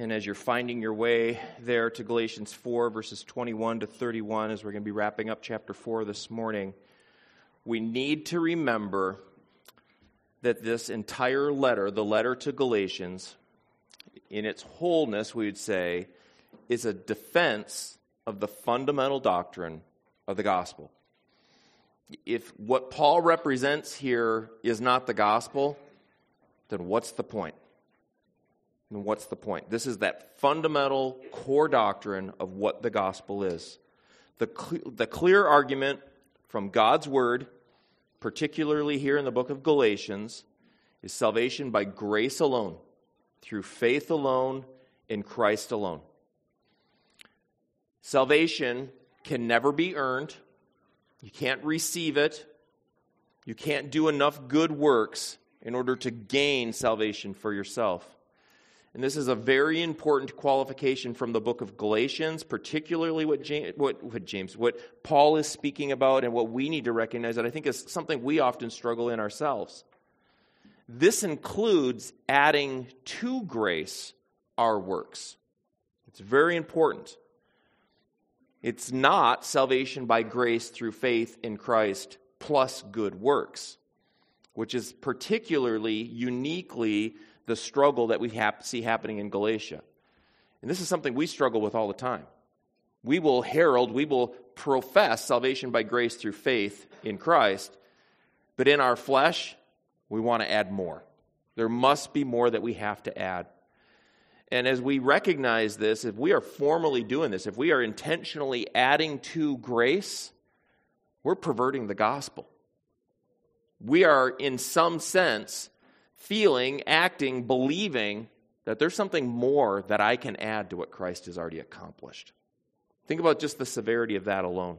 And as you're finding your way there to Galatians 4, verses 21 to 31, as we're going to be wrapping up chapter 4 this morning, we need to remember that this entire letter, the letter to Galatians, in its wholeness, we would say, is a defense of the fundamental doctrine of the gospel. If what Paul represents here is not the gospel, then what's the point? And what's the point? This is that fundamental core doctrine of what the gospel is. The, cl- the clear argument from God's word, particularly here in the book of Galatians, is salvation by grace alone, through faith alone, in Christ alone. Salvation can never be earned. You can't receive it. You can't do enough good works in order to gain salvation for yourself. And this is a very important qualification from the book of Galatians, particularly what James, what, what James, what Paul is speaking about, and what we need to recognize that I think is something we often struggle in ourselves. This includes adding to grace our works. It's very important. It's not salvation by grace through faith in Christ plus good works, which is particularly, uniquely the struggle that we hap- see happening in Galatia. And this is something we struggle with all the time. We will herald, we will profess salvation by grace through faith in Christ, but in our flesh, we want to add more. There must be more that we have to add. And as we recognize this, if we are formally doing this, if we are intentionally adding to grace, we're perverting the gospel. We are, in some sense, feeling, acting, believing that there's something more that I can add to what Christ has already accomplished. Think about just the severity of that alone.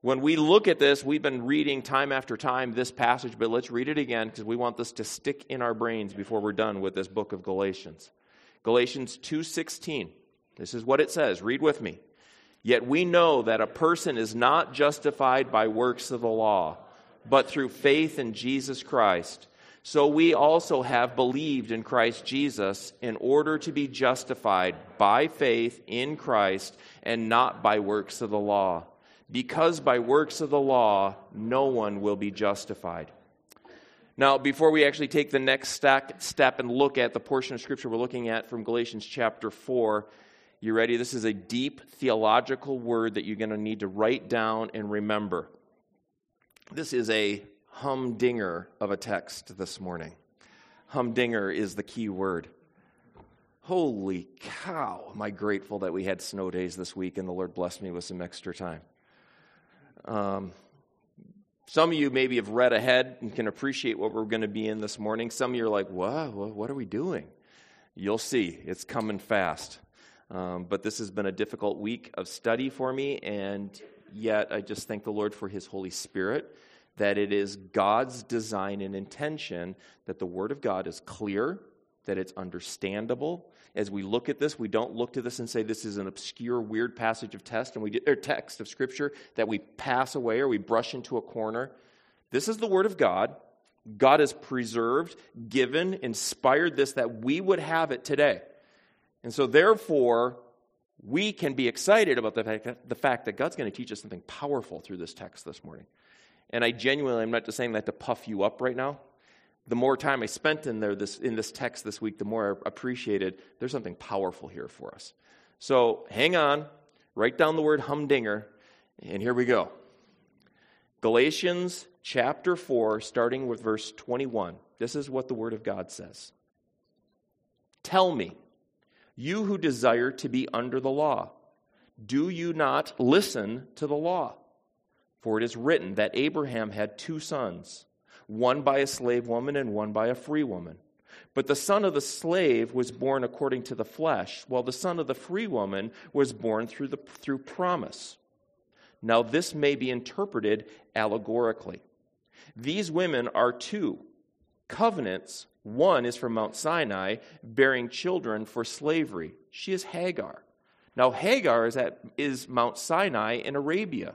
When we look at this, we've been reading time after time this passage, but let's read it again because we want this to stick in our brains before we're done with this book of Galatians. Galatians 2:16. This is what it says. Read with me. Yet we know that a person is not justified by works of the law, but through faith in Jesus Christ. So we also have believed in Christ Jesus in order to be justified by faith in Christ and not by works of the law. Because by works of the law, no one will be justified. Now, before we actually take the next step and look at the portion of Scripture we're looking at from Galatians chapter 4, you ready? This is a deep theological word that you're going to need to write down and remember. This is a humdinger of a text this morning. Humdinger is the key word. Holy cow, am I grateful that we had snow days this week and the Lord blessed me with some extra time. Um, some of you maybe have read ahead and can appreciate what we're going to be in this morning. Some of you are like, what? What are we doing? You'll see. It's coming fast. Um, but this has been a difficult week of study for me, and yet I just thank the Lord for His Holy Spirit that it is God's design and intention that the Word of God is clear, that it's understandable. As we look at this, we don't look to this and say this is an obscure, weird passage of text and we or text of Scripture that we pass away or we brush into a corner. This is the Word of God. God has preserved, given, inspired this that we would have it today. And so, therefore, we can be excited about the fact that, the fact that God's going to teach us something powerful through this text this morning. And I genuinely, I'm not just saying that to puff you up right now. The more time I spent in there this, in this text this week, the more I appreciated there's something powerful here for us. So hang on, write down the word humdinger, and here we go. Galatians chapter 4, starting with verse 21. This is what the Word of God says Tell me, you who desire to be under the law, do you not listen to the law? For it is written that Abraham had two sons, one by a slave woman and one by a free woman. But the son of the slave was born according to the flesh, while the son of the free woman was born through, the, through promise. Now, this may be interpreted allegorically. These women are two covenants. One is from Mount Sinai, bearing children for slavery. She is Hagar. Now, Hagar is at is Mount Sinai in Arabia.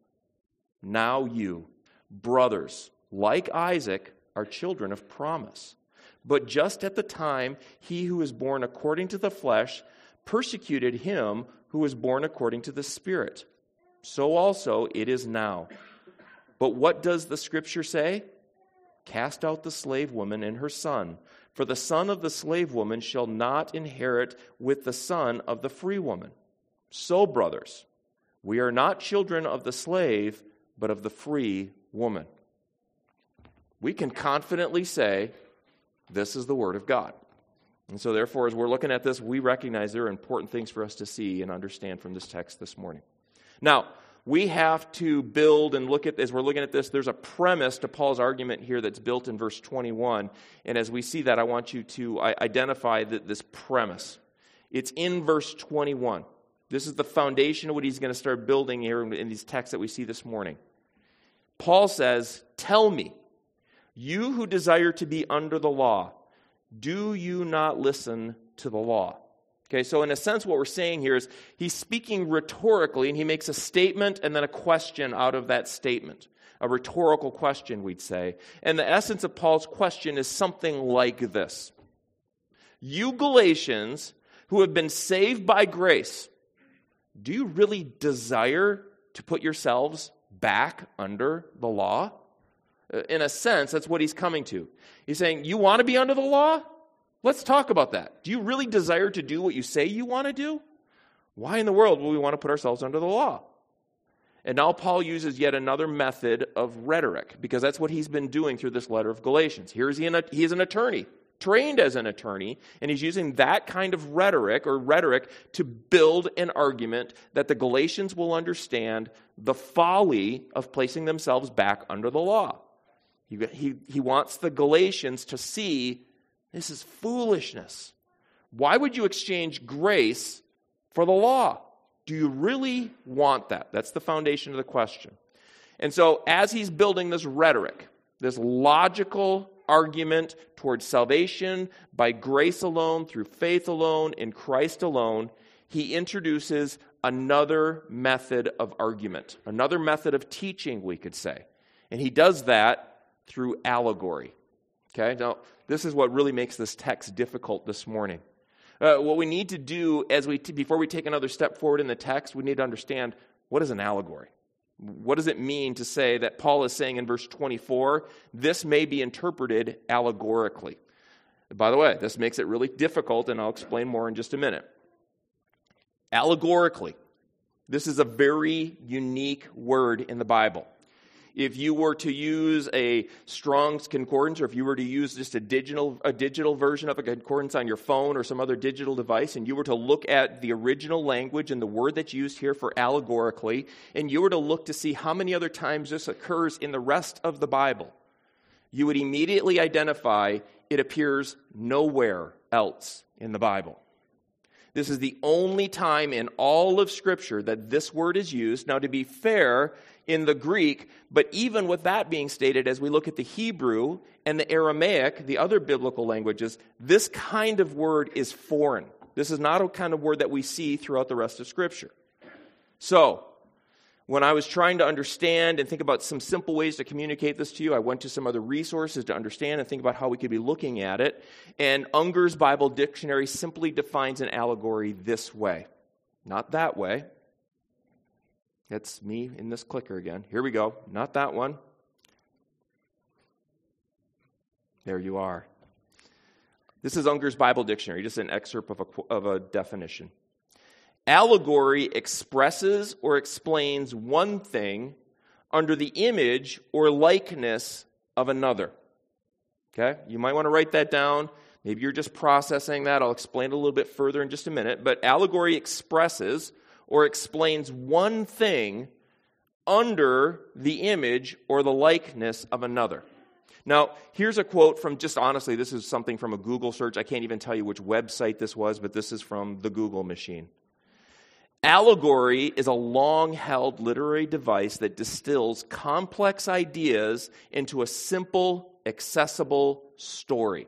Now you, brothers, like Isaac, are children of promise. But just at the time, he who is born according to the flesh persecuted him who was born according to the Spirit. So also it is now. But what does the scripture say? Cast out the slave woman and her son, for the son of the slave woman shall not inherit with the son of the free woman. So, brothers, we are not children of the slave, but of the free woman. We can confidently say, This is the word of God. And so, therefore, as we're looking at this, we recognize there are important things for us to see and understand from this text this morning. Now, we have to build and look at, as we're looking at this, there's a premise to Paul's argument here that's built in verse 21. And as we see that, I want you to identify this premise. It's in verse 21. This is the foundation of what he's going to start building here in these texts that we see this morning. Paul says, Tell me, you who desire to be under the law, do you not listen to the law? Okay, so in a sense, what we're saying here is he's speaking rhetorically, and he makes a statement and then a question out of that statement. A rhetorical question, we'd say. And the essence of Paul's question is something like this You Galatians, who have been saved by grace, do you really desire to put yourselves back under the law? Uh, in a sense, that's what he's coming to. He's saying, You want to be under the law? Let's talk about that. Do you really desire to do what you say you want to do? Why in the world would we want to put ourselves under the law? And now Paul uses yet another method of rhetoric because that's what he's been doing through this letter of Galatians. Here is he, an, he is an attorney, trained as an attorney, and he's using that kind of rhetoric or rhetoric to build an argument that the Galatians will understand the folly of placing themselves back under the law. He, he, he wants the Galatians to see this is foolishness. Why would you exchange grace for the law? Do you really want that? That's the foundation of the question. And so, as he's building this rhetoric, this logical argument towards salvation by grace alone, through faith alone, in Christ alone, he introduces another method of argument, another method of teaching, we could say. And he does that through allegory. Okay, now this is what really makes this text difficult this morning. Uh, what we need to do as we t- before we take another step forward in the text, we need to understand what is an allegory. What does it mean to say that Paul is saying in verse 24, this may be interpreted allegorically? By the way, this makes it really difficult, and I'll explain more in just a minute. Allegorically, this is a very unique word in the Bible if you were to use a Strong's concordance, or if you were to use just a digital, a digital version of a concordance on your phone or some other digital device, and you were to look at the original language and the word that's used here for allegorically, and you were to look to see how many other times this occurs in the rest of the Bible, you would immediately identify it appears nowhere else in the Bible. This is the only time in all of Scripture that this word is used. Now, to be fair, in the Greek, but even with that being stated, as we look at the Hebrew and the Aramaic, the other biblical languages, this kind of word is foreign. This is not a kind of word that we see throughout the rest of Scripture. So, when I was trying to understand and think about some simple ways to communicate this to you, I went to some other resources to understand and think about how we could be looking at it. And Unger's Bible Dictionary simply defines an allegory this way, not that way. That's me in this clicker again. Here we go. Not that one. There you are. This is Unger's Bible Dictionary, just an excerpt of a, of a definition. Allegory expresses or explains one thing under the image or likeness of another. Okay? You might want to write that down. Maybe you're just processing that. I'll explain it a little bit further in just a minute. But allegory expresses or explains one thing under the image or the likeness of another. Now, here's a quote from just honestly, this is something from a Google search. I can't even tell you which website this was, but this is from the Google machine. Allegory is a long held literary device that distills complex ideas into a simple, accessible story.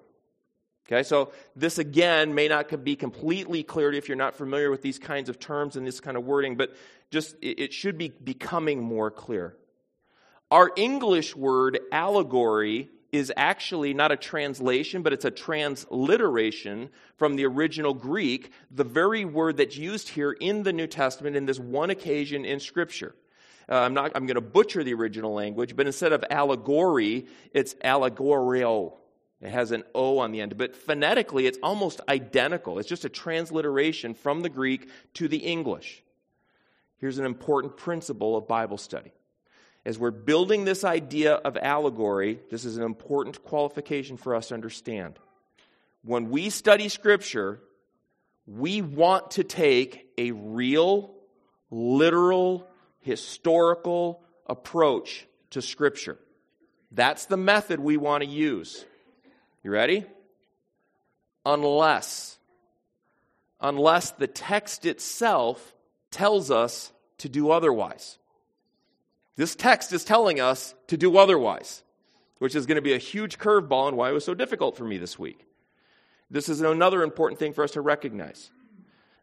Okay, so this again may not be completely clear if you're not familiar with these kinds of terms and this kind of wording, but just it should be becoming more clear. Our English word allegory is actually not a translation, but it's a transliteration from the original Greek, the very word that's used here in the New Testament in this one occasion in Scripture. Uh, I'm not. I'm going to butcher the original language, but instead of allegory, it's allegorio. It has an O on the end, but phonetically, it's almost identical. It's just a transliteration from the Greek to the English. Here's an important principle of Bible study as we're building this idea of allegory, this is an important qualification for us to understand. When we study Scripture, we want to take a real, literal, historical approach to Scripture. That's the method we want to use. You ready? Unless, unless the text itself tells us to do otherwise. This text is telling us to do otherwise, which is going to be a huge curveball and why it was so difficult for me this week. This is another important thing for us to recognize.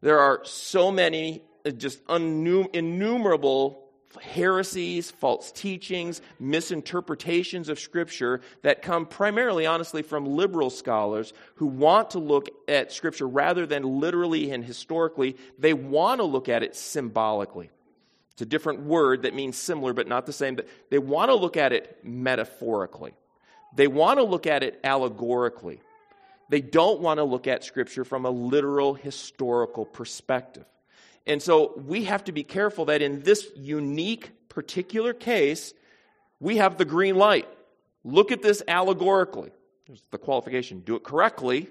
There are so many, uh, just innumerable heresies, false teachings, misinterpretations of Scripture that come primarily, honestly, from liberal scholars who want to look at Scripture rather than literally and historically. They want to look at it symbolically. It's a different word that means similar but not the same. But they want to look at it metaphorically. They want to look at it allegorically. They don't want to look at Scripture from a literal historical perspective. And so we have to be careful that in this unique particular case, we have the green light. Look at this allegorically. There's the qualification do it correctly,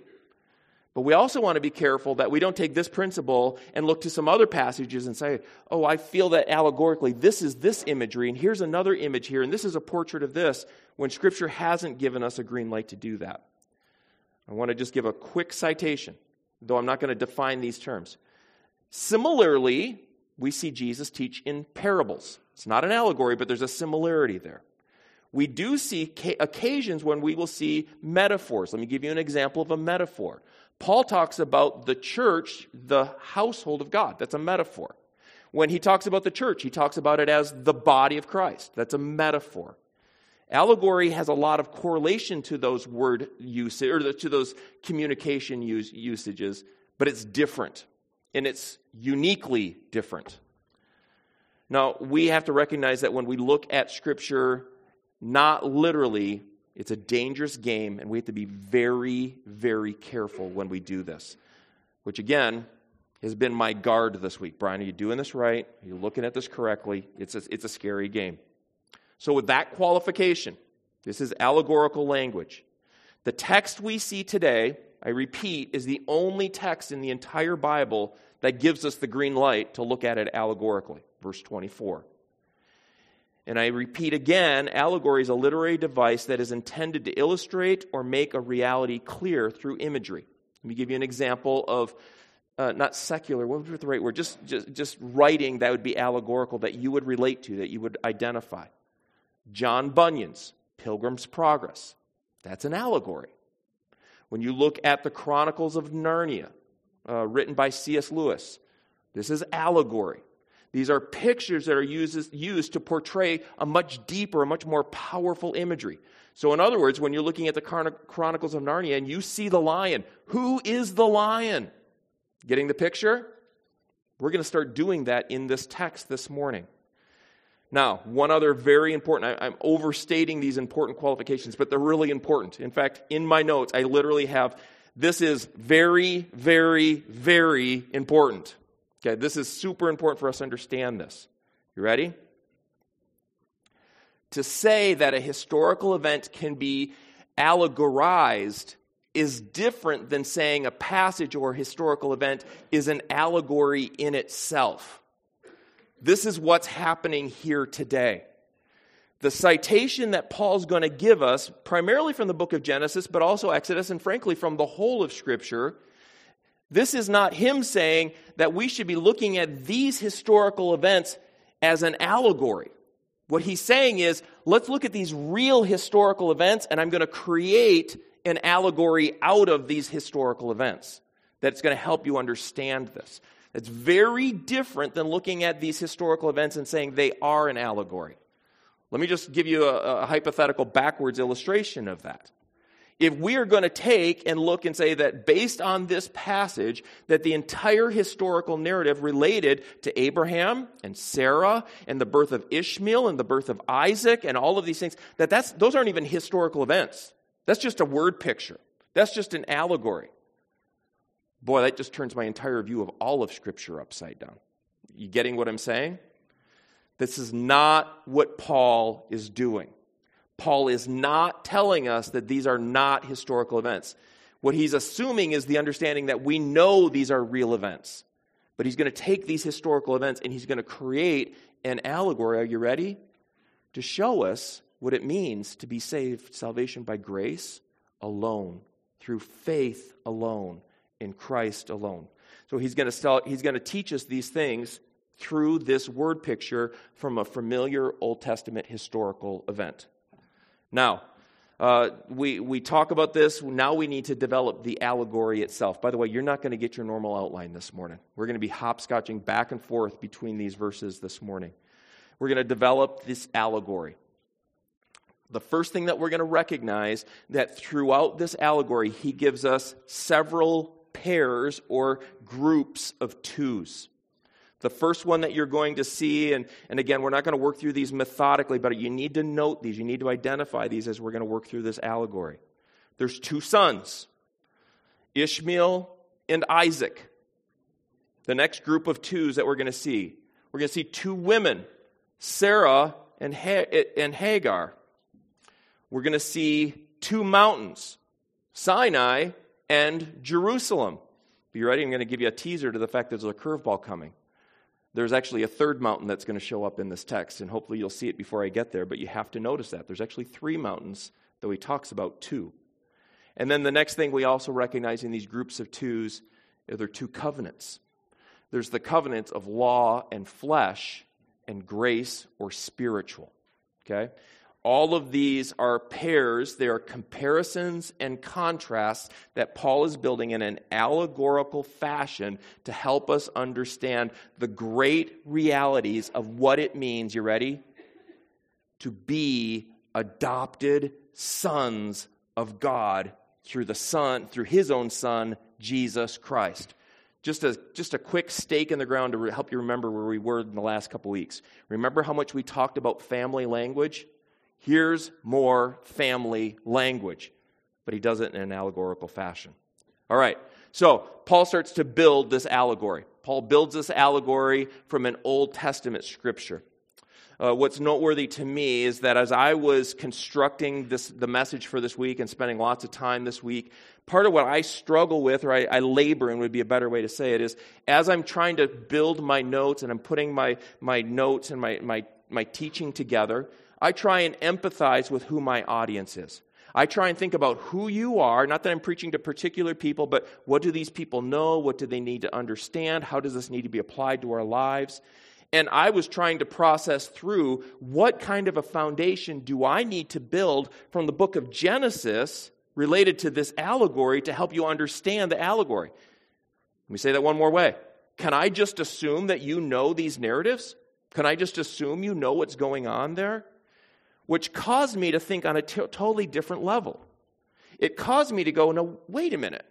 but we also want to be careful that we don't take this principle and look to some other passages and say, oh, I feel that allegorically this is this imagery, and here's another image here, and this is a portrait of this, when Scripture hasn't given us a green light to do that. I want to just give a quick citation, though I'm not going to define these terms. Similarly, we see Jesus teach in parables. It's not an allegory, but there's a similarity there. We do see occasions when we will see metaphors. Let me give you an example of a metaphor. Paul talks about the church, the household of God. That's a metaphor. When he talks about the church, he talks about it as the body of Christ. That's a metaphor. Allegory has a lot of correlation to those word usage or to those communication use, usages, but it's different and it's uniquely different. Now, we have to recognize that when we look at Scripture, not literally, it's a dangerous game, and we have to be very, very careful when we do this. Which, again, has been my guard this week. Brian, are you doing this right? Are you looking at this correctly? It's a, it's a scary game. So, with that qualification, this is allegorical language. The text we see today, I repeat, is the only text in the entire Bible that gives us the green light to look at it allegorically. Verse 24. And I repeat again allegory is a literary device that is intended to illustrate or make a reality clear through imagery. Let me give you an example of uh, not secular, what would be the right word? Just, just, just writing that would be allegorical, that you would relate to, that you would identify. John Bunyan's Pilgrim's Progress. That's an allegory. When you look at the Chronicles of Narnia, uh, written by C.S. Lewis, this is allegory. These are pictures that are used, used to portray a much deeper, a much more powerful imagery. So, in other words, when you're looking at the Chronicles of Narnia and you see the lion, who is the lion? Getting the picture? We're going to start doing that in this text this morning. Now, one other very important, I, am overstating these important qualifications, but they're really important. In fact, in my notes, I literally have this is very, very, very important. Okay, this is super important for us to understand this. You ready? To say that a historical event can be allegorized is different than saying a passage or historical event is an allegory in itself. This is what's happening here today. The citation that Paul's going to give us, primarily from the book of Genesis, but also Exodus, and frankly from the whole of Scripture, this is not him saying that we should be looking at these historical events as an allegory. What he's saying is, let's look at these real historical events, and I'm going to create an allegory out of these historical events that's going to help you understand this. It's very different than looking at these historical events and saying they are an allegory. Let me just give you a, a hypothetical backwards illustration of that. If we are going to take and look and say that based on this passage that the entire historical narrative related to abraham and sarah and the birth of ishmael and the birth of isaac and all of these things that that's, those aren't even historical events. That's just a word picture. That's just an allegory boy that just turns my entire view of all of scripture upside down you getting what i'm saying this is not what paul is doing Paul is not telling us that these are not historical events. What he's assuming is the understanding that we know these are real events. But he's going to take these historical events and he's going to create an allegory. Are you ready? To show us what it means to be saved, salvation by grace alone, through faith alone, in Christ alone. So he's going to, start, he's going to teach us these things through this word picture from a familiar Old Testament historical event. Now, uh, we, we talk about this. Now we need to develop the allegory itself. By the way, you're not going to get your normal outline this morning. We're going to be hopscotching back and forth between these verses this morning. We're going to develop this allegory. The first thing that we're going to recognize that throughout this allegory, he gives us several pairs or groups of twos. The first one that you're going to see, and, and again, we're not going to work through these methodically, but you need to note these. You need to identify these as we're going to work through this allegory. There's two sons Ishmael and Isaac. The next group of twos that we're going to see, we're going to see two women, Sarah and, and Hagar. We're going to see two mountains, Sinai and Jerusalem. Be ready, I'm going to give you a teaser to the fact that there's a curveball coming. There's actually a third mountain that's going to show up in this text, and hopefully you'll see it before I get there, but you have to notice that. There's actually three mountains, though he talks about two. And then the next thing we also recognize in these groups of twos are there two covenants. There's the covenant of law and flesh, and grace or spiritual. Okay? All of these are pairs, they are comparisons and contrasts that Paul is building in an allegorical fashion to help us understand the great realities of what it means, you ready? To be adopted sons of God through the Son, through his own Son, Jesus Christ. Just a, just a quick stake in the ground to help you remember where we were in the last couple weeks. Remember how much we talked about family language? Here's more family language, but he does it in an allegorical fashion. All right, so Paul starts to build this allegory. Paul builds this allegory from an Old Testament scripture. Uh, what's noteworthy to me is that as I was constructing this, the message for this week and spending lots of time this week, part of what I struggle with, or I, I labor in would be a better way to say it, is as I'm trying to build my notes and I'm putting my, my notes and my, my, my teaching together, I try and empathize with who my audience is. I try and think about who you are, not that I'm preaching to particular people, but what do these people know? What do they need to understand? How does this need to be applied to our lives? And I was trying to process through what kind of a foundation do I need to build from the book of Genesis related to this allegory to help you understand the allegory. Let me say that one more way. Can I just assume that you know these narratives? Can I just assume you know what's going on there? Which caused me to think on a t- totally different level. It caused me to go, no, wait a minute.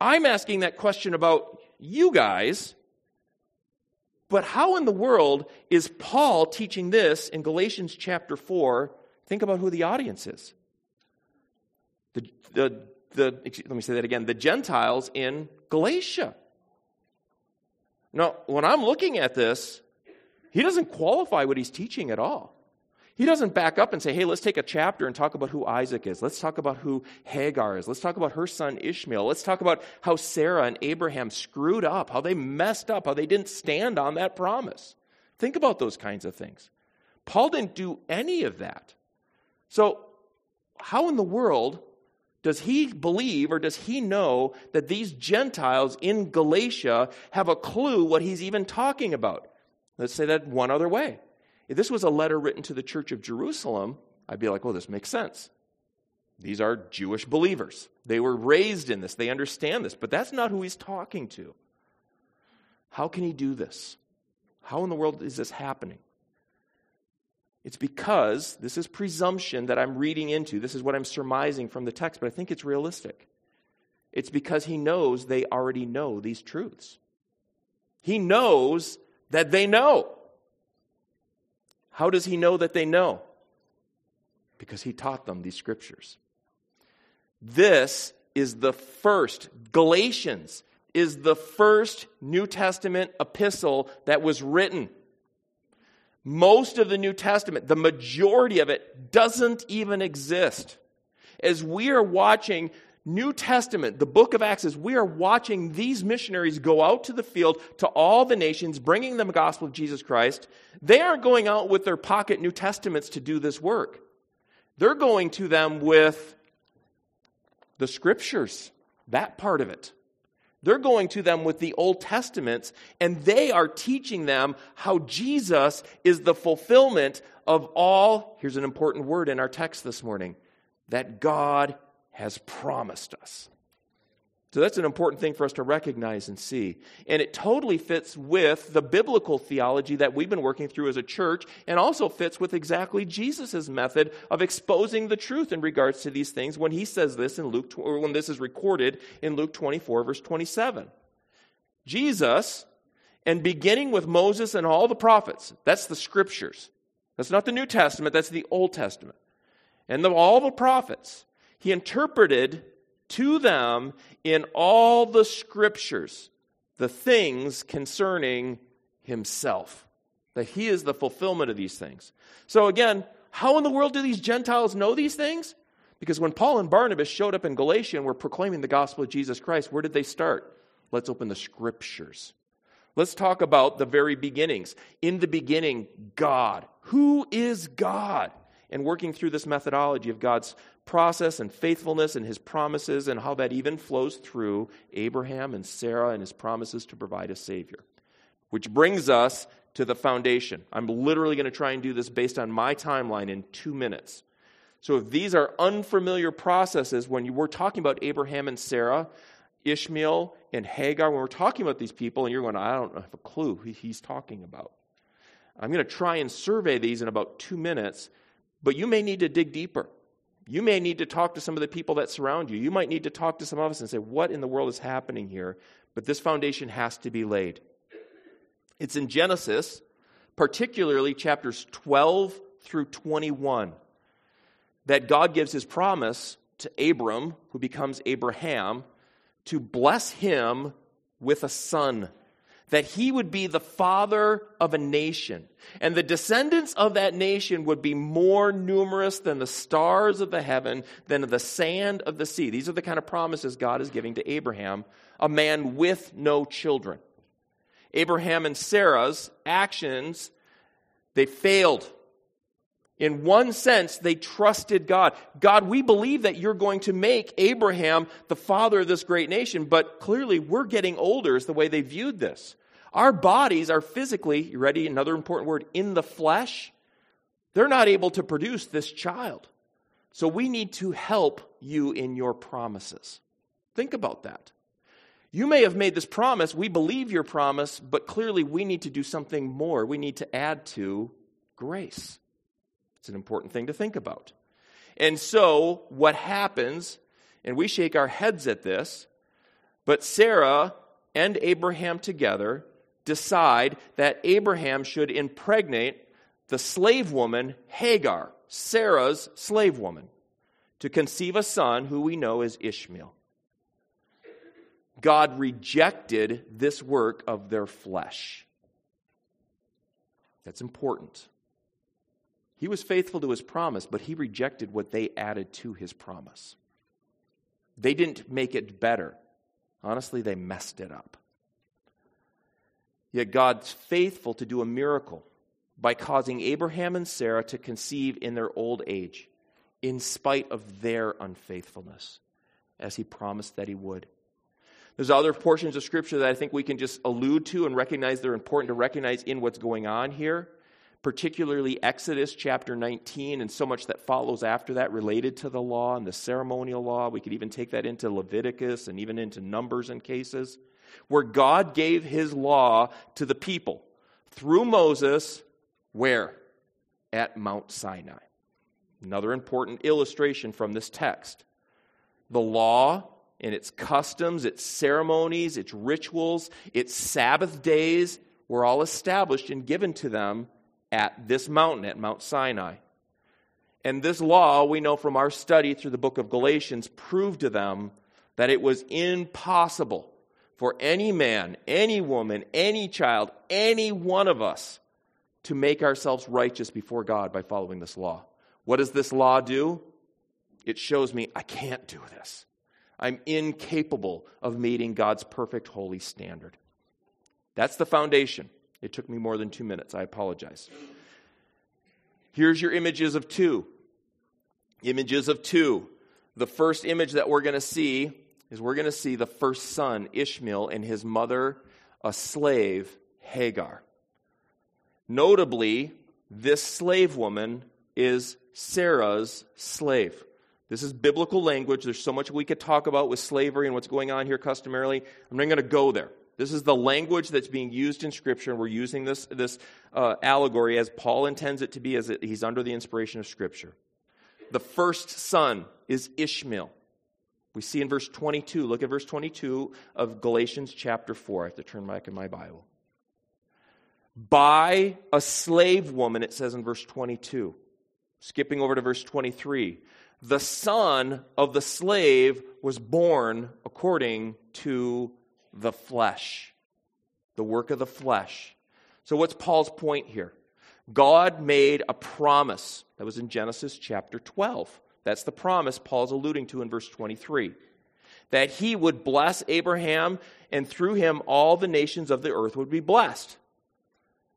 I'm asking that question about you guys, but how in the world is Paul teaching this in Galatians chapter 4? Think about who the audience is. The, the, the, let me say that again the Gentiles in Galatia. Now, when I'm looking at this, he doesn't qualify what he's teaching at all. He doesn't back up and say, hey, let's take a chapter and talk about who Isaac is. Let's talk about who Hagar is. Let's talk about her son Ishmael. Let's talk about how Sarah and Abraham screwed up, how they messed up, how they didn't stand on that promise. Think about those kinds of things. Paul didn't do any of that. So, how in the world Does he believe or does he know that these Gentiles in Galatia have a clue what he's even talking about? Let's say that one other way. If this was a letter written to the church of Jerusalem, I'd be like, well, this makes sense. These are Jewish believers. They were raised in this, they understand this, but that's not who he's talking to. How can he do this? How in the world is this happening? It's because this is presumption that I'm reading into. This is what I'm surmising from the text, but I think it's realistic. It's because he knows they already know these truths. He knows that they know. How does he know that they know? Because he taught them these scriptures. This is the first, Galatians is the first New Testament epistle that was written. Most of the New Testament, the majority of it, doesn't even exist. As we are watching New Testament, the book of Acts, as we are watching these missionaries go out to the field to all the nations, bringing them the gospel of Jesus Christ, they aren't going out with their pocket New Testaments to do this work. They're going to them with the scriptures, that part of it. They're going to them with the Old Testaments, and they are teaching them how Jesus is the fulfillment of all, here's an important word in our text this morning, that God has promised us. So that's an important thing for us to recognize and see. And it totally fits with the biblical theology that we've been working through as a church and also fits with exactly Jesus' method of exposing the truth in regards to these things when he says this in Luke, or when this is recorded in Luke 24, verse 27. Jesus, and beginning with Moses and all the prophets, that's the scriptures. That's not the New Testament, that's the Old Testament. And the, all the prophets, he interpreted to them in all the scriptures the things concerning himself. That he is the fulfillment of these things. So, again, how in the world do these Gentiles know these things? Because when Paul and Barnabas showed up in Galatia and were proclaiming the gospel of Jesus Christ, where did they start? Let's open the scriptures. Let's talk about the very beginnings. In the beginning, God. Who is God? And working through this methodology of God's process and faithfulness and his promises and how that even flows through Abraham and Sarah and his promises to provide a Savior. Which brings us to the foundation. I'm literally going to try and do this based on my timeline in two minutes. So, if these are unfamiliar processes, when you, we're talking about Abraham and Sarah, Ishmael and Hagar, when we're talking about these people, and you're going, I don't have a clue who he's talking about. I'm going to try and survey these in about two minutes, but you may need to dig deeper. You may need to talk to some of the people that surround you. You might need to talk to some of us and say, What in the world is happening here? But this foundation has to be laid. It's in Genesis, particularly chapters 12 through 21, that God gives his promise to Abram, who becomes Abraham, to bless him with a son that he would be the father of a nation. And the descendants of that nation would be more numerous than the stars of the heaven, than the sand of the sea. These are the kind of promises God is giving to Abraham, a man with no children. Abraham and Sarah's actions, they failed. In one sense, they trusted God. God, we believe that you're going to make Abraham the father of this great nation, but clearly we're getting older, is the way they viewed this. Our bodies are physically, you ready? Another important word, in the flesh. They're not able to produce this child. So we need to help you in your promises. Think about that. You may have made this promise, we believe your promise, but clearly we need to do something more. We need to add to grace. It's an important thing to think about. And so, what happens, and we shake our heads at this, but Sarah and Abraham together decide that Abraham should impregnate the slave woman Hagar, Sarah's slave woman, to conceive a son who we know as Ishmael. God rejected this work of their flesh. That's important. He was faithful to his promise, but he rejected what they added to his promise. They didn't make it better. Honestly, they messed it up. Yet God's faithful to do a miracle by causing Abraham and Sarah to conceive in their old age, in spite of their unfaithfulness. as he promised that he would. There's other portions of Scripture that I think we can just allude to and recognize they're important to recognize in what's going on here, particularly Exodus chapter 19 and so much that follows after that related to the law and the ceremonial law. We could even take that into Leviticus and even into Numbers in cases where God gave his law to the people through Moses, where? At Mount Sinai. Another important illustration from this text. The law and its customs, its ceremonies, its rituals, its Sabbath days were all established and given to them at this mountain, at Mount Sinai. And this law, we know from our study through the book of Galatians, proved to them that it was impossible for any man, any woman, any child, any one of us to make ourselves righteous before God by following this law. What does this law do? It shows me I can't do this. I'm incapable of meeting God's perfect holy standard. That's the foundation. It took me more than two minutes. I apologize. Here's your images of two. Images of two. The first image that we're going to see is we're going to see the first son, Ishmael, and his mother, a slave, Hagar. Notably, this slave woman is Sarah's slave. This is biblical language. There's so much we could talk about with slavery and what's going on here customarily. I'm not going to go there. This is the language that's being used in Scripture, and we're using this, this uh, allegory as Paul intends it to be, as it, he's under the inspiration of Scripture. The first son is Ishmael. We see in verse 22, look at verse 22 of Galatians chapter 4. I have to turn back in my Bible. By a slave woman, it says in verse 22. Skipping over to verse 23 the son of the slave was born according to the flesh, the work of the flesh. So, what's Paul's point here? God made a promise. That was in Genesis chapter 12. That's the promise Paul's alluding to in verse 23. That he would bless Abraham, and through him all the nations of the earth would be blessed.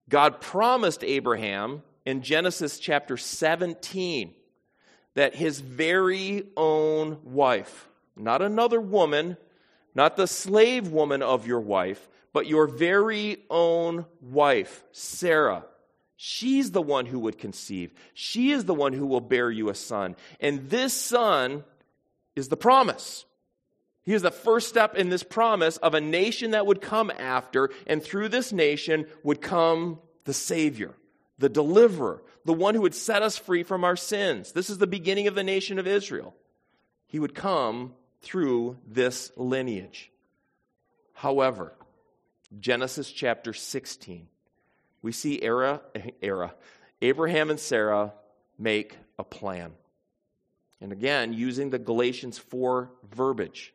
God promised Abraham in Genesis chapter 17 that his very own wife, not another woman, not the slave woman of your wife, but your very own wife, Sarah, she's the one who would conceive. She is the one who will bear you a son. And this son is the promise. He is the first step in this promise of a nation that would come after, and through this nation would come the Savior the deliverer, the one who would set us free from our sins. This is the beginning of the nation of Israel. He would come through this lineage. However, Genesis chapter 16, we see era, eh, era, Abraham and Sarah make a plan. And again, using the Galatians 4 verbiage,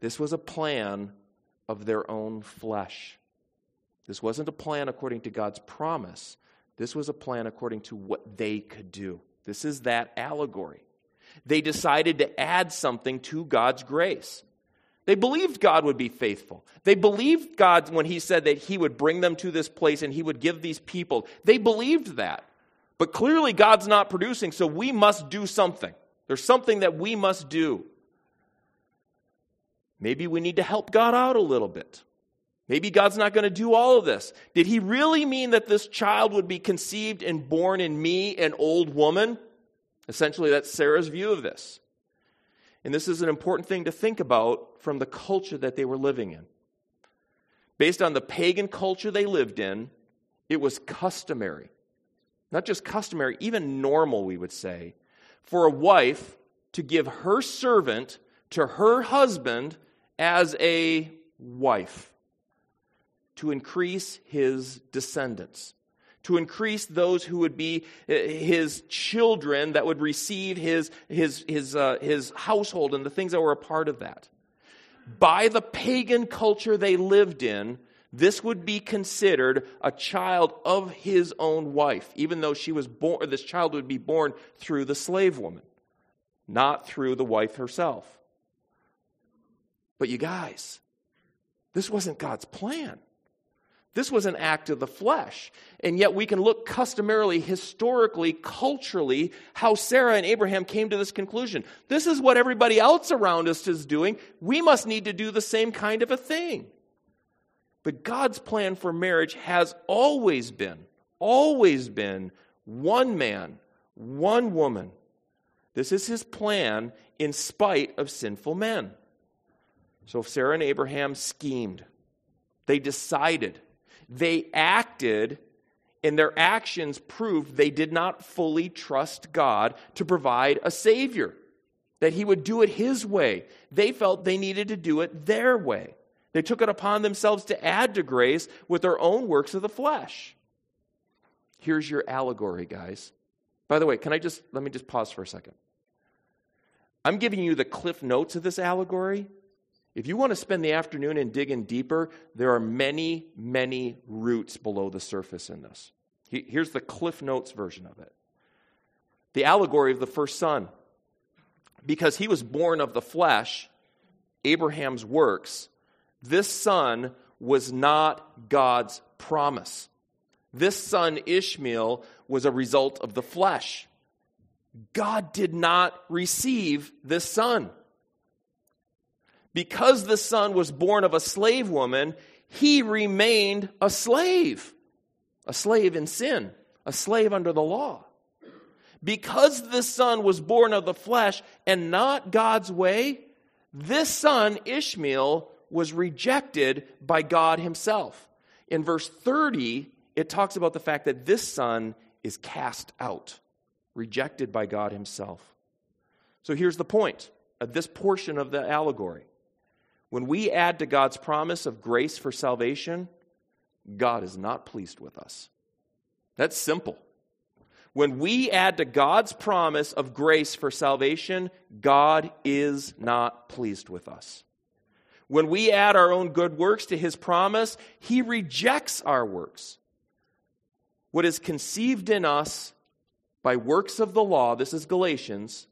this was a plan of their own flesh. This wasn't a plan according to God's promise. This was a plan according to what they could do. This is that allegory. They decided to add something to God's grace. They believed God would be faithful. They believed God when He said that He would bring them to this place and He would give these people. They believed that. But clearly, God's not producing, so we must do something. There's something that we must do. Maybe we need to help God out a little bit. Maybe God's not going to do all of this. Did he really mean that this child would be conceived and born in me, an old woman? Essentially, that's Sarah's view of this. And this is an important thing to think about from the culture that they were living in. Based on the pagan culture they lived in, it was customary, not just customary, even normal, we would say, for a wife to give her servant to her husband as a wife to increase his descendants, to increase those who would be uh, his children that would receive his, his, his, uh, his household and the things that were a part of that. By the pagan culture they lived in, this would be considered a child of his own wife, even though she was born, this child would be born through the slave woman, not through the wife herself. But you guys, this wasn't God's plan. This was an act of the flesh. And yet we can look customarily, historically, culturally, how Sarah and Abraham came to this conclusion. This is what everybody else around us is doing. We must need to do the same kind of a thing. But God's plan for marriage has always been, always been one man, one woman. This is his plan in spite of sinful men. So Sarah and Abraham schemed. They decided they acted, and their actions proved they did not fully trust God to provide a Savior, that He would do it His way. They felt they needed to do it their way. They took it upon themselves to add to grace with their own works of the flesh. Here's your allegory, guys. By the way, can I just let me just pause for a second? I'm giving you the cliff notes of this allegory if you want to spend the afternoon and dig in deeper, there are many, many roots below the surface in this. Here's the Cliff Notes version of it the allegory of the first son. Because he was born of the flesh, Abraham's works, this son was not God's promise. This son, Ishmael, was a result of the flesh. God did not receive this son because the son was born of a slave woman, he remained a slave, a slave in sin, a slave under the law. Because the son was born of the flesh and not God's way, this son, Ishmael, was rejected by God himself. In verse 30, it talks about the fact that this son is cast out, rejected by God himself. So here's the point of this portion of the allegory when we add to God's promise of grace for salvation, God is not pleased with us. That's simple. When we add to God's promise of grace for salvation, God is not pleased with us. When we add our own good works to his promise, he rejects our works. What is conceived in us by works of the law, this is Galatians,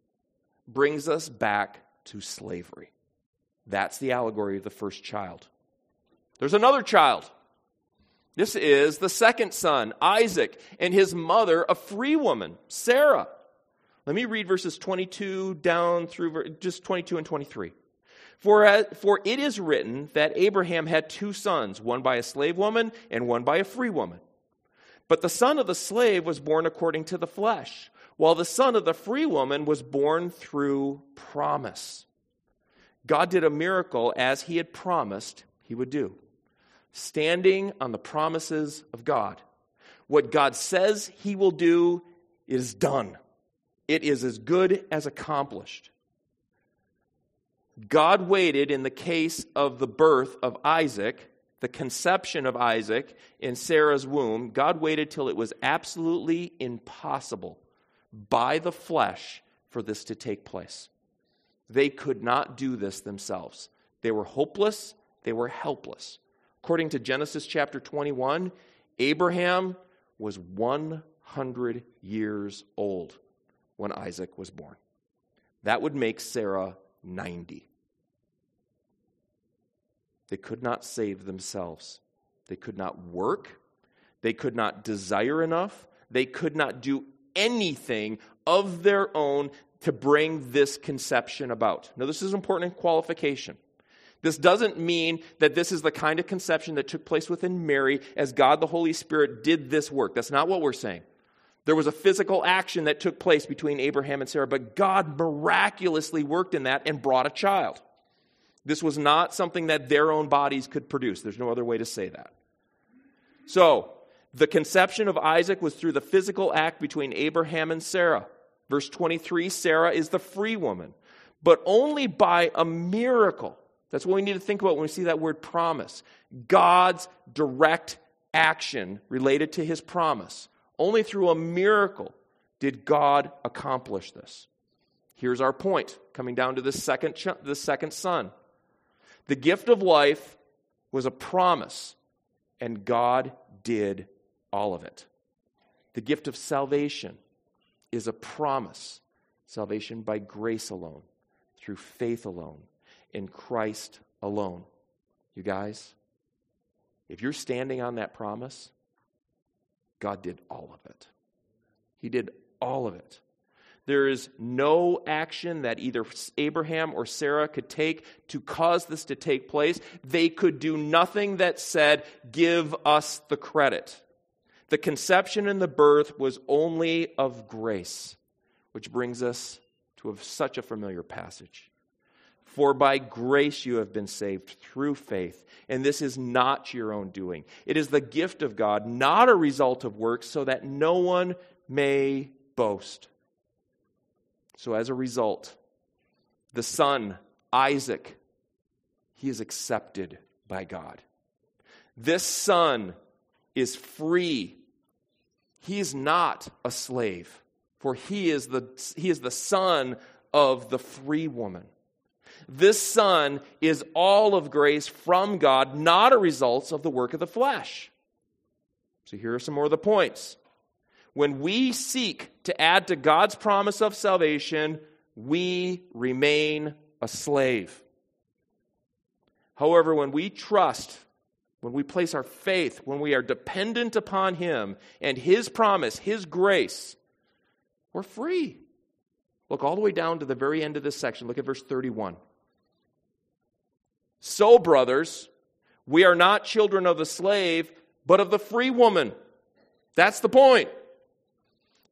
brings us back to slavery. That's the allegory of the first child. There's another child. This is the second son, Isaac, and his mother, a free woman, Sarah. Let me read verses 22 down through just 22 and 23. For, uh, for it is written that Abraham had two sons, one by a slave woman and one by a free woman. But the son of the slave was born according to the flesh, while the son of the free woman was born through promise. God did a miracle as he had promised he would do, standing on the promises of God. What God says he will do is done, it is as good as accomplished. God waited in the case of the birth of Isaac, the conception of Isaac in Sarah's womb. God waited till it was absolutely impossible by the flesh for this to take place. They could not do this themselves. They were hopeless, they were helpless. According to Genesis chapter 21, Abraham was 100 years old when Isaac was born. That would make Sarah 90. They could not save themselves. They could not work. They could not desire enough. They could not do anything of their own to bring this conception about. Now, this is an important qualification. This doesn't mean that this is the kind of conception that took place within Mary as God the Holy Spirit did this work. That's not what we're saying. There was a physical action that took place between Abraham and Sarah, but God miraculously worked in that and brought a child. This was not something that their own bodies could produce. There's no other way to say that. So, the conception of Isaac was through the physical act between Abraham and Sarah. Verse 23 Sarah is the free woman, but only by a miracle. That's what we need to think about when we see that word promise. God's direct action related to his promise. Only through a miracle did God accomplish this. Here's our point coming down to the second, the second son. The gift of life was a promise, and God did all of it. The gift of salvation is a promise salvation by grace alone, through faith alone, in Christ alone. You guys, If you're standing on that promise, God did all of it. He did all of it. There is no action that either Abraham or Sarah could take to cause this to take place. They could do nothing that said, Give us the credit. The conception and the birth was only of grace, which brings us to such a familiar passage. For by grace you have been saved through faith, and this is not your own doing. It is the gift of God, not a result of works, so that no one may boast. So, as a result, the son, Isaac, he is accepted by God. This son is free. He is not a slave, for he is the, he is the son of the free woman. This son is all of grace from God, not a result of the work of the flesh. So here are some more of the points when we seek to add to God's promise of salvation, we remain a slave. However, when we trust, when we place our faith, when we are dependent upon Him and His promise, His grace, we're free. Look all the way down to the very end of this section. Look at verse 31. So, brothers, we are not children of the slave, but of the free woman. That's the point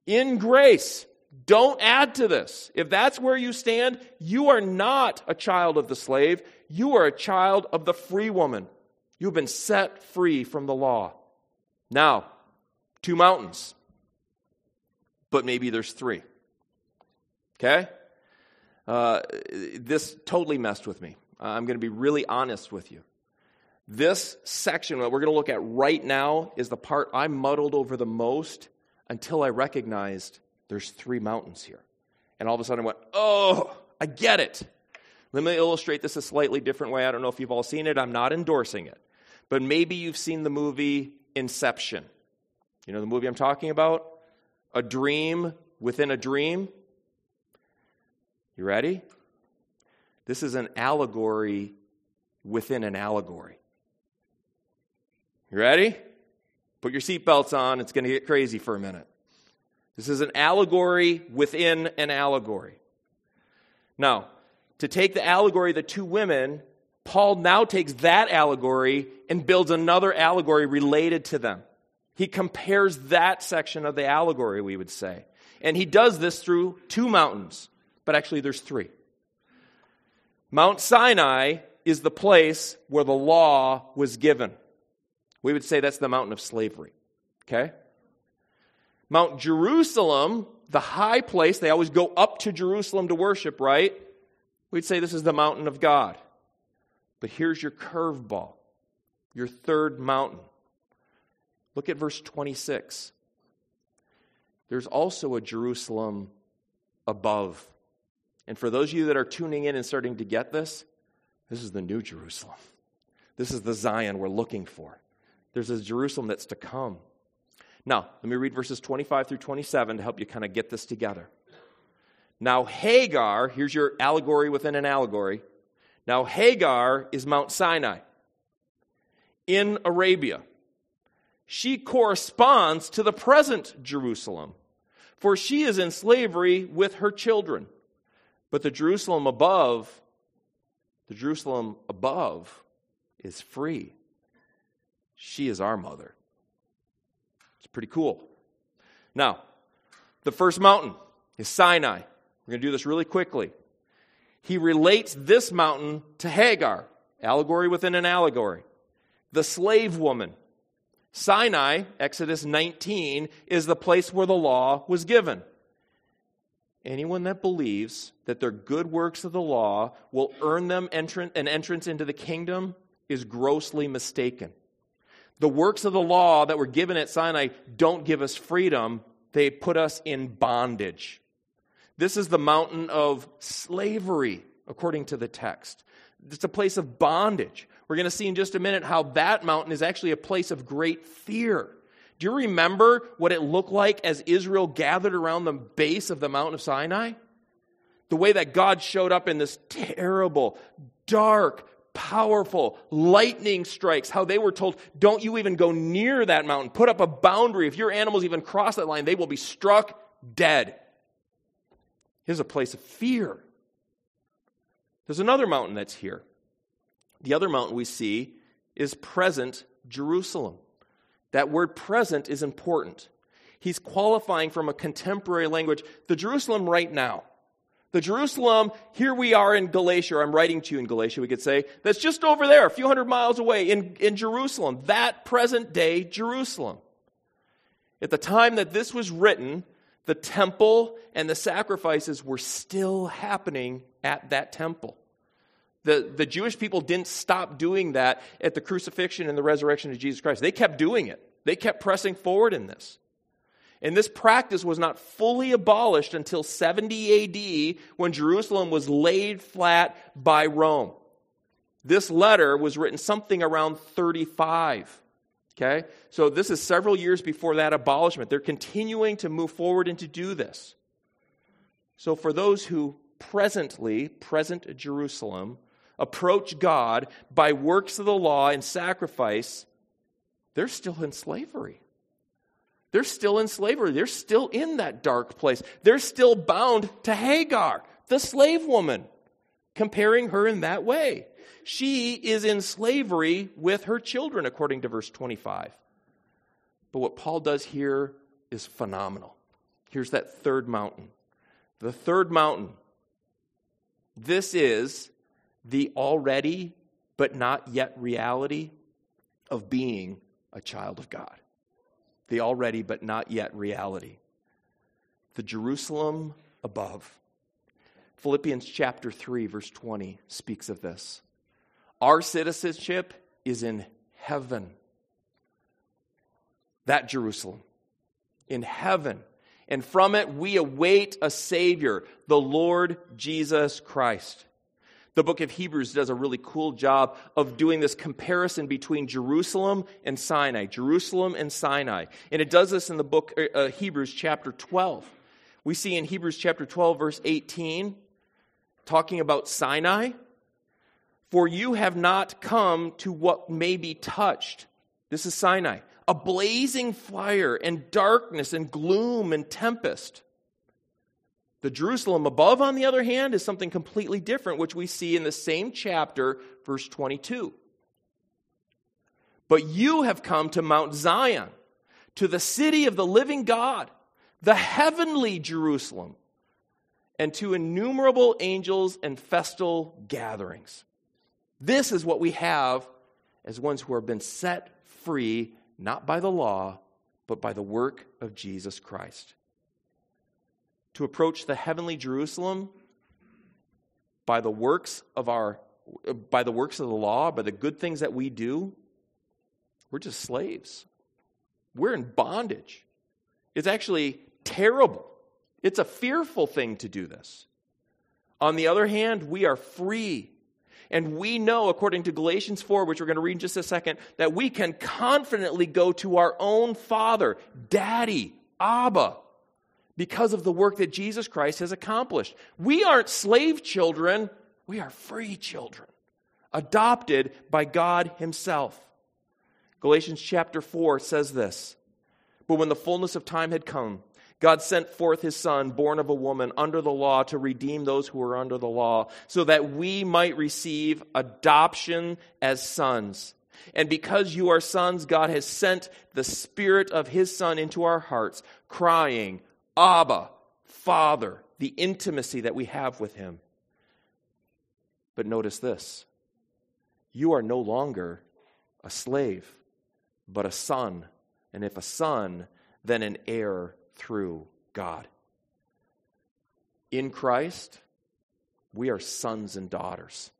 in grace. Don't add to this. If that's where you stand, you are not a child of the slave. You are a child of the free woman. You've been set free from the law. Now, two mountains, but maybe there's three. Okay? Uh, this totally messed with me. I'm going to be really honest with you. This section that we're going to look at right now is the part I muddled over the most until I recognized there's three mountains here. And all of a sudden I went, oh, I get it. Let me illustrate this a slightly different way. I don't know if you've all seen it. I'm not endorsing it. But maybe you've seen the movie Inception. You know the movie I'm talking about? A dream within a dream. You ready? This is an allegory within an allegory. You ready? Put your seatbelts on, it's going to get crazy for a minute. This is an allegory within an allegory. Now, to take the allegory the two women, Paul now takes that allegory and builds another allegory related to them. He compares that section of the allegory, we would say. And he does this through two mountains, but actually there's three. Mount Sinai is the place where the law was given. We would say that's the mountain of slavery. Okay? Mount Jerusalem, the high place, they always go up to Jerusalem to worship, right? We'd say this is the mountain of God. But here's your curveball, your third mountain. Look at verse 26. There's also a Jerusalem above. And for those of you that are tuning in and starting to get this, this is the new Jerusalem. This is the Zion we're looking for. There's a Jerusalem that's to come. Now, let me read verses 25 through 27 to help you kind of get this together. Now, Hagar, here's your allegory within an allegory. Now, Hagar is Mount Sinai in Arabia. She corresponds to the present Jerusalem, for she is in slavery with her children. But the Jerusalem above, the Jerusalem above, is free she is our mother. It's pretty cool. Now, the first mountain is Sinai. We're going to do this really quickly. He relates this mountain to Hagar, allegory within an allegory. The slave woman. Sinai, Exodus 19, is the place where the law was given. Anyone that believes that their good works of the law will earn them an entrance into the kingdom is grossly mistaken. The works of the law that were given at Sinai don't give us freedom, they put us in bondage. This is the mountain of slavery, according to the text. It's a place of bondage. We're going to see in just a minute how that mountain is actually a place of great fear. Do you remember what it looked like as Israel gathered around the base of the mountain of Sinai? The way that God showed up in this terrible, dark, powerful lightning strikes, how they were told, don't you even go near that mountain. Put up a boundary. If your animals even cross that line, they will be struck dead. Here's a place of fear. There's another mountain that's here. The other mountain we see is present Jerusalem. That word present is important. He's qualifying from a contemporary language. The Jerusalem right now. The Jerusalem, here we are in Galatia, I'm writing to you in Galatia, we could say, that's just over there, a few hundred miles away in, in Jerusalem. That present day Jerusalem. At the time that this was written, the temple and the sacrifices were still happening at that temple. The, the Jewish people didn't stop doing that at the crucifixion and the resurrection of Jesus Christ. They kept doing it, they kept pressing forward in this. And this practice was not fully abolished until 70 AD when Jerusalem was laid flat by Rome. This letter was written something around 35. Okay? So this is several years before that abolishment. They're continuing to move forward and to do this. So for those who presently, present Jerusalem, approach God by works of the law and sacrifice, they're still in slavery. They're still in slavery. They're still in that dark place. They're still bound to Hagar, the slave woman, comparing her in that way. She is in slavery with her children, according to verse 25. But what Paul does here is phenomenal. Here's that third mountain. The third mountain. This is the already but not yet reality of being a child of God. The already but not yet reality. The Jerusalem above. Philippians chapter 3, verse 20 speaks of this. Our citizenship is in heaven. That Jerusalem. In heaven. And from it we await a Savior, the Lord Jesus Christ. The book of Hebrews does a really cool job of doing this comparison between Jerusalem and Sinai. Jerusalem and Sinai. And it does this in the book uh, uh, Hebrews chapter 12. We see in Hebrews chapter 12, verse 18, talking about Sinai. For you have not come to what may be touched. This is Sinai. A blazing fire and darkness and gloom and tempest the Jerusalem above, on the other hand, is something completely different, which we see in the same chapter, verse 22. But you have come to Mount Zion, to the city of the living God, the heavenly Jerusalem, and to innumerable angels and festal gatherings. This is what we have as ones who have been set free, not by the law, but by the work of Jesus Christ to approach the heavenly Jerusalem by the works of our by the works of the law, by the good things that we do, we're just slaves. We're in bondage. It's actually terrible. It's a fearful thing to do this. On the other hand, we are free. And we know, according to Galatians 4, which we're going to read in just a second, that we can confidently go to our own Father, Daddy, Abba, because of the work that Jesus Christ has accomplished. We aren't slave children, we are free children, adopted by God Himself. Galatians chapter 4 says this But when the fullness of time had come, God sent forth his Son, born of a woman, under the law, to redeem those who were under the law, so that we might receive adoption as sons. And because you are sons, God has sent the Spirit of his Son into our hearts, crying, Abba, Father, the intimacy that we have with Him. But notice this you are no longer a slave, but a son. And if a son, then an heir through God. In Christ, we are sons and daughters.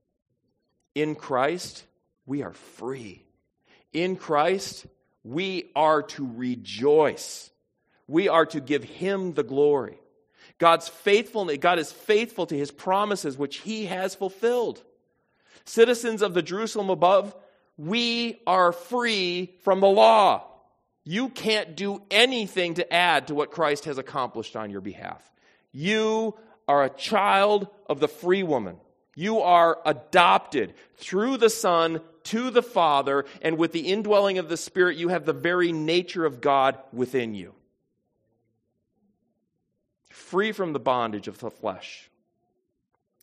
In Christ, we are free. In Christ, we are to rejoice. We are to give him the glory. God's faithfulness, God is faithful to his promises, which he has fulfilled. Citizens of the Jerusalem above, we are free from the law. You can't do anything to add to what Christ has accomplished on your behalf. You are a child of the free woman. You are adopted through the Son to the Father, and with the indwelling of the Spirit, you have the very nature of God within you. Free from the bondage of the flesh.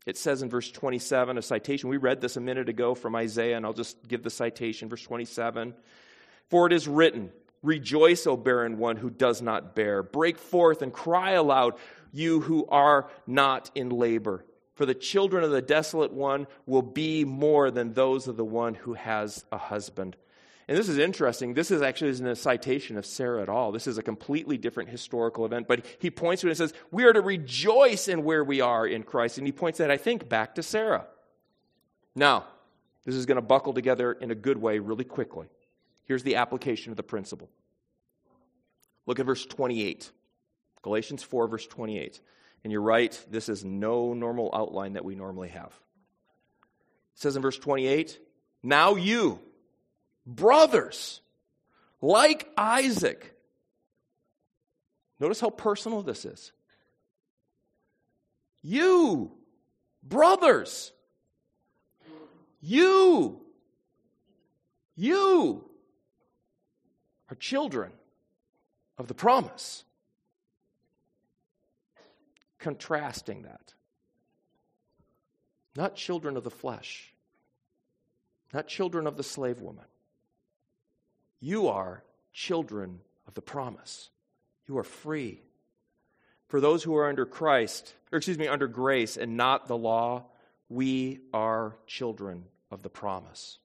It says in verse 27, a citation. We read this a minute ago from Isaiah, and I'll just give the citation, verse 27. For it is written, Rejoice, O barren one who does not bear. Break forth and cry aloud, you who are not in labor. For the children of the desolate one will be more than those of the one who has a husband. And this is interesting. This is actually isn't a citation of Sarah at all. This is a completely different historical event. But he points to it and says, We are to rejoice in where we are in Christ. And he points that, I think, back to Sarah. Now, this is going to buckle together in a good way really quickly. Here's the application of the principle. Look at verse 28. Galatians 4, verse 28. And you're right, this is no normal outline that we normally have. It says in verse 28 Now you, brothers, like Isaac. Notice how personal this is. You, brothers, you, you are children of the promise. Contrasting that. Not children of the flesh, not children of the slave woman. You are children of the promise. You are free. For those who are under Christ, or excuse me, under grace and not the law, we are children of the promise.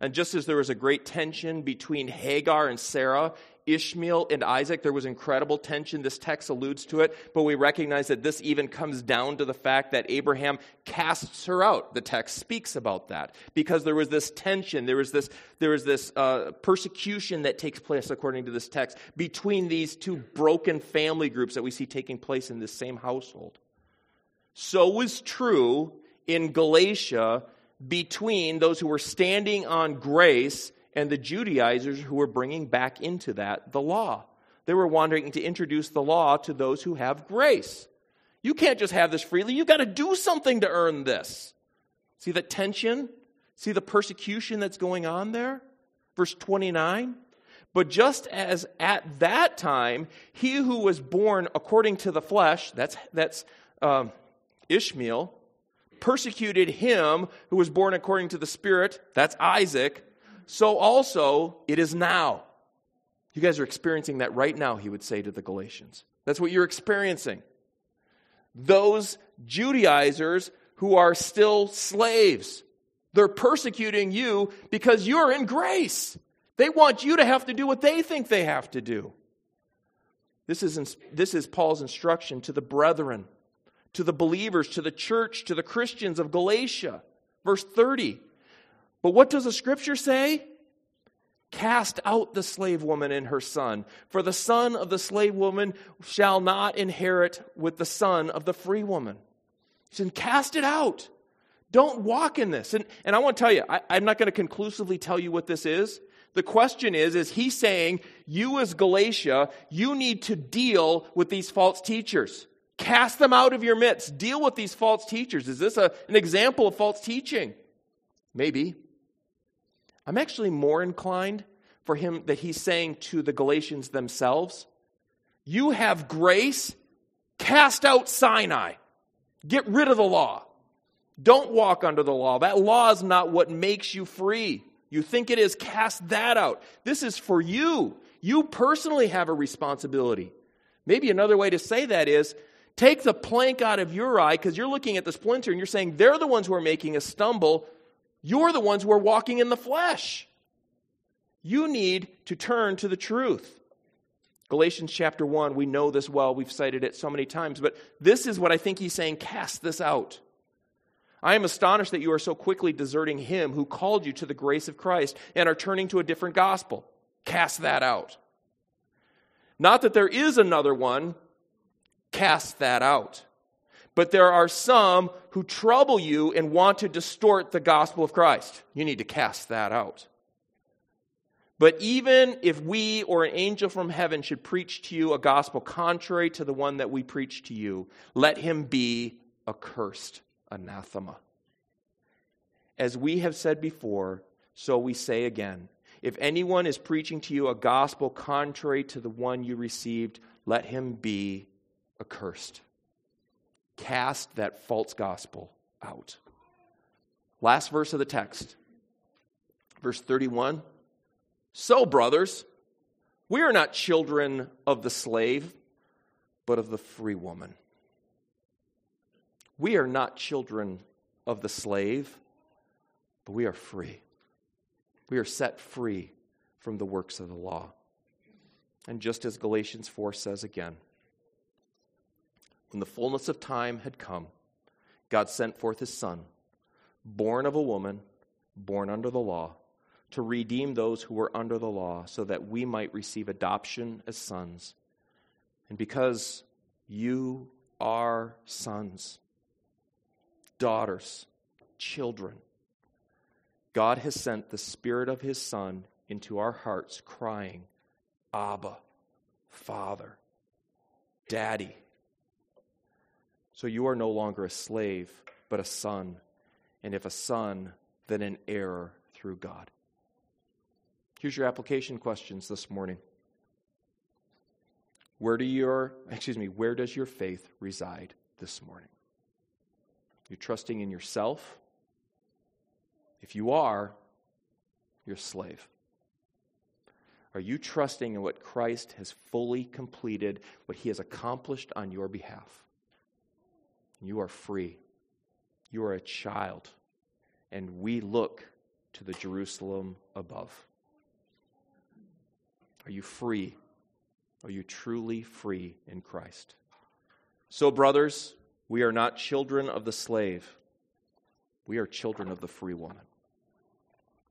And just as there was a great tension between Hagar and Sarah, Ishmael and Isaac, there was incredible tension. This text alludes to it, but we recognize that this even comes down to the fact that Abraham casts her out. The text speaks about that because there was this tension, there was this, there was this uh, persecution that takes place, according to this text, between these two broken family groups that we see taking place in this same household. So was true in Galatia between those who were standing on grace and the Judaizers who were bringing back into that the law. They were wanting to introduce the law to those who have grace. You can't just have this freely. You've got to do something to earn this. See the tension? See the persecution that's going on there? Verse 29. But just as at that time, he who was born according to the flesh, that's, that's um, Ishmael, persecuted him who was born according to the Spirit, that's Isaac, so also it is now. You guys are experiencing that right now, he would say to the Galatians. That's what you're experiencing. Those Judaizers who are still slaves, they're persecuting you because you're in grace. They want you to have to do what they think they have to do. This is, this is Paul's instruction to the brethren to the believers, to the church, to the Christians of Galatia. Verse 30. But what does the scripture say? Cast out the slave woman and her son, for the son of the slave woman shall not inherit with the son of the free woman. He said, Cast it out. Don't walk in this. And, and I want to tell you, I, I'm not going to conclusively tell you what this is. The question is, is he saying, you as Galatia, you need to deal with these false teachers? Cast them out of your midst. Deal with these false teachers. Is this a, an example of false teaching? Maybe. I'm actually more inclined for him that he's saying to the Galatians themselves, You have grace, cast out Sinai, get rid of the law. Don't walk under the law. That law is not what makes you free. You think it is, cast that out. This is for you. You personally have a responsibility. Maybe another way to say that is Take the plank out of your eye because you're looking at the splinter and you're saying they're the ones who are making us stumble. You're the ones who are walking in the flesh. You need to turn to the truth. Galatians chapter 1, we know this well. We've cited it so many times, but this is what I think he's saying cast this out. I am astonished that you are so quickly deserting him who called you to the grace of Christ and are turning to a different gospel. Cast that out. Not that there is another one, cast that out. But there are some who trouble you and want to distort the gospel of Christ. You need to cast that out. But even if we or an angel from heaven should preach to you a gospel contrary to the one that we preach to you, let him be accursed, anathema. As we have said before, so we say again. If anyone is preaching to you a gospel contrary to the one you received, let him be accursed. Cast that false gospel out. Last verse of the text, verse 31. So, brothers, we are not children of the slave, but of the free woman. We are not children of the slave, but we are free. We are set free from the works of the law. And just as Galatians 4 says again, when the fullness of time had come, God sent forth his Son, born of a woman, born under the law, to redeem those who were under the law, so that we might receive adoption as sons. And because you are sons, daughters, children, God has sent the Spirit of His Son into our hearts, crying, Abba, Father, Daddy. So you are no longer a slave, but a son. And if a son, then an heir through God. Here's your application questions this morning. Where do your excuse me, where does your faith reside this morning? You're trusting in yourself? If you are, you're a slave. Are you trusting in what Christ has fully completed, what he has accomplished on your behalf? You are free. You are a child. And we look to the Jerusalem above. Are you free? Are you truly free in Christ? So, brothers, we are not children of the slave, we are children of the free woman.